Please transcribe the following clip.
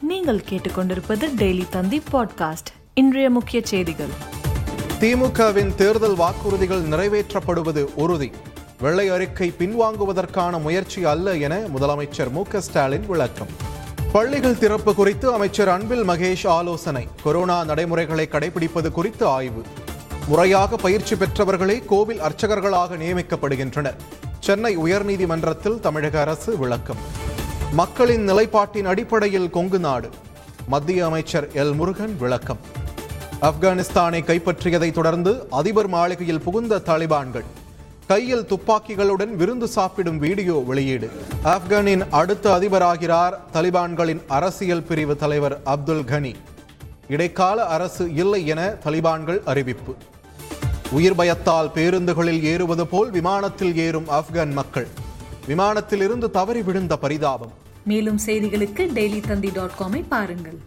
நீங்கள் கேட்டுக்கொண்டிருப்பது டெய்லி தந்தி பாட்காஸ்ட். இன்றைய முக்கிய செய்திகள். திமுகவின் தேர்தல் வாக்குறுதிகள் நிறைவேற்றப்படுவது உறுதி. வெள்ளை அறிக்கை பின்வாங்குவதற்கான முயற்சி அல்ல என முதலமைச்சர் மு ஸ்டாலின் விளக்கம். பள்ளிகள் திறப்பு குறித்து அமைச்சர் அன்பில் மகேஷ் ஆலோசனை. கொரோனா நடைமுறைகளை கடைபிடிப்பது குறித்து ஆய்வு. முறையாக பயிற்சி பெற்றவர்களே கோவில் அர்ச்சகர்களாக நியமிக்கப்படுகின்றனர். சென்னை உயர்நீதிமன்றத்தில் தமிழக அரசு விளக்கம். மக்களின் நிலைப்பாட்டின் அடிப்படையில் கொங்கு நாடு. மத்திய அமைச்சர் எல். முருகன் விளக்கம். ஆப்கானிஸ்தானை கைப்பற்றியதை தொடர்ந்து அதிபர் மாளிகையில் புகுந்த தாலிபான்கள். கையில் துப்பாக்கிகளுடன் விருந்து சாப்பிடும் வீடியோ வெளியீடு. ஆப்கானின் அடுத்த அதிபராகிறார் தலிபான்களின் அரசியல் பிரிவு தலைவர் அப்துல் கனி. இடைக்கால அரசு இல்லை என தலிபான்கள் அறிவிப்பு. உயிர் பயத்தால் பேருந்துகளில் ஏறுவது போல் விமானத்தில் ஏறும் ஆப்கான் மக்கள். விமானத்தில் இருந்து தவறி விழுந்த பரிதாபம். மேலும் செய்திகளுக்கு டெய்லி தந்தி டாட் காமை பாருங்கள்.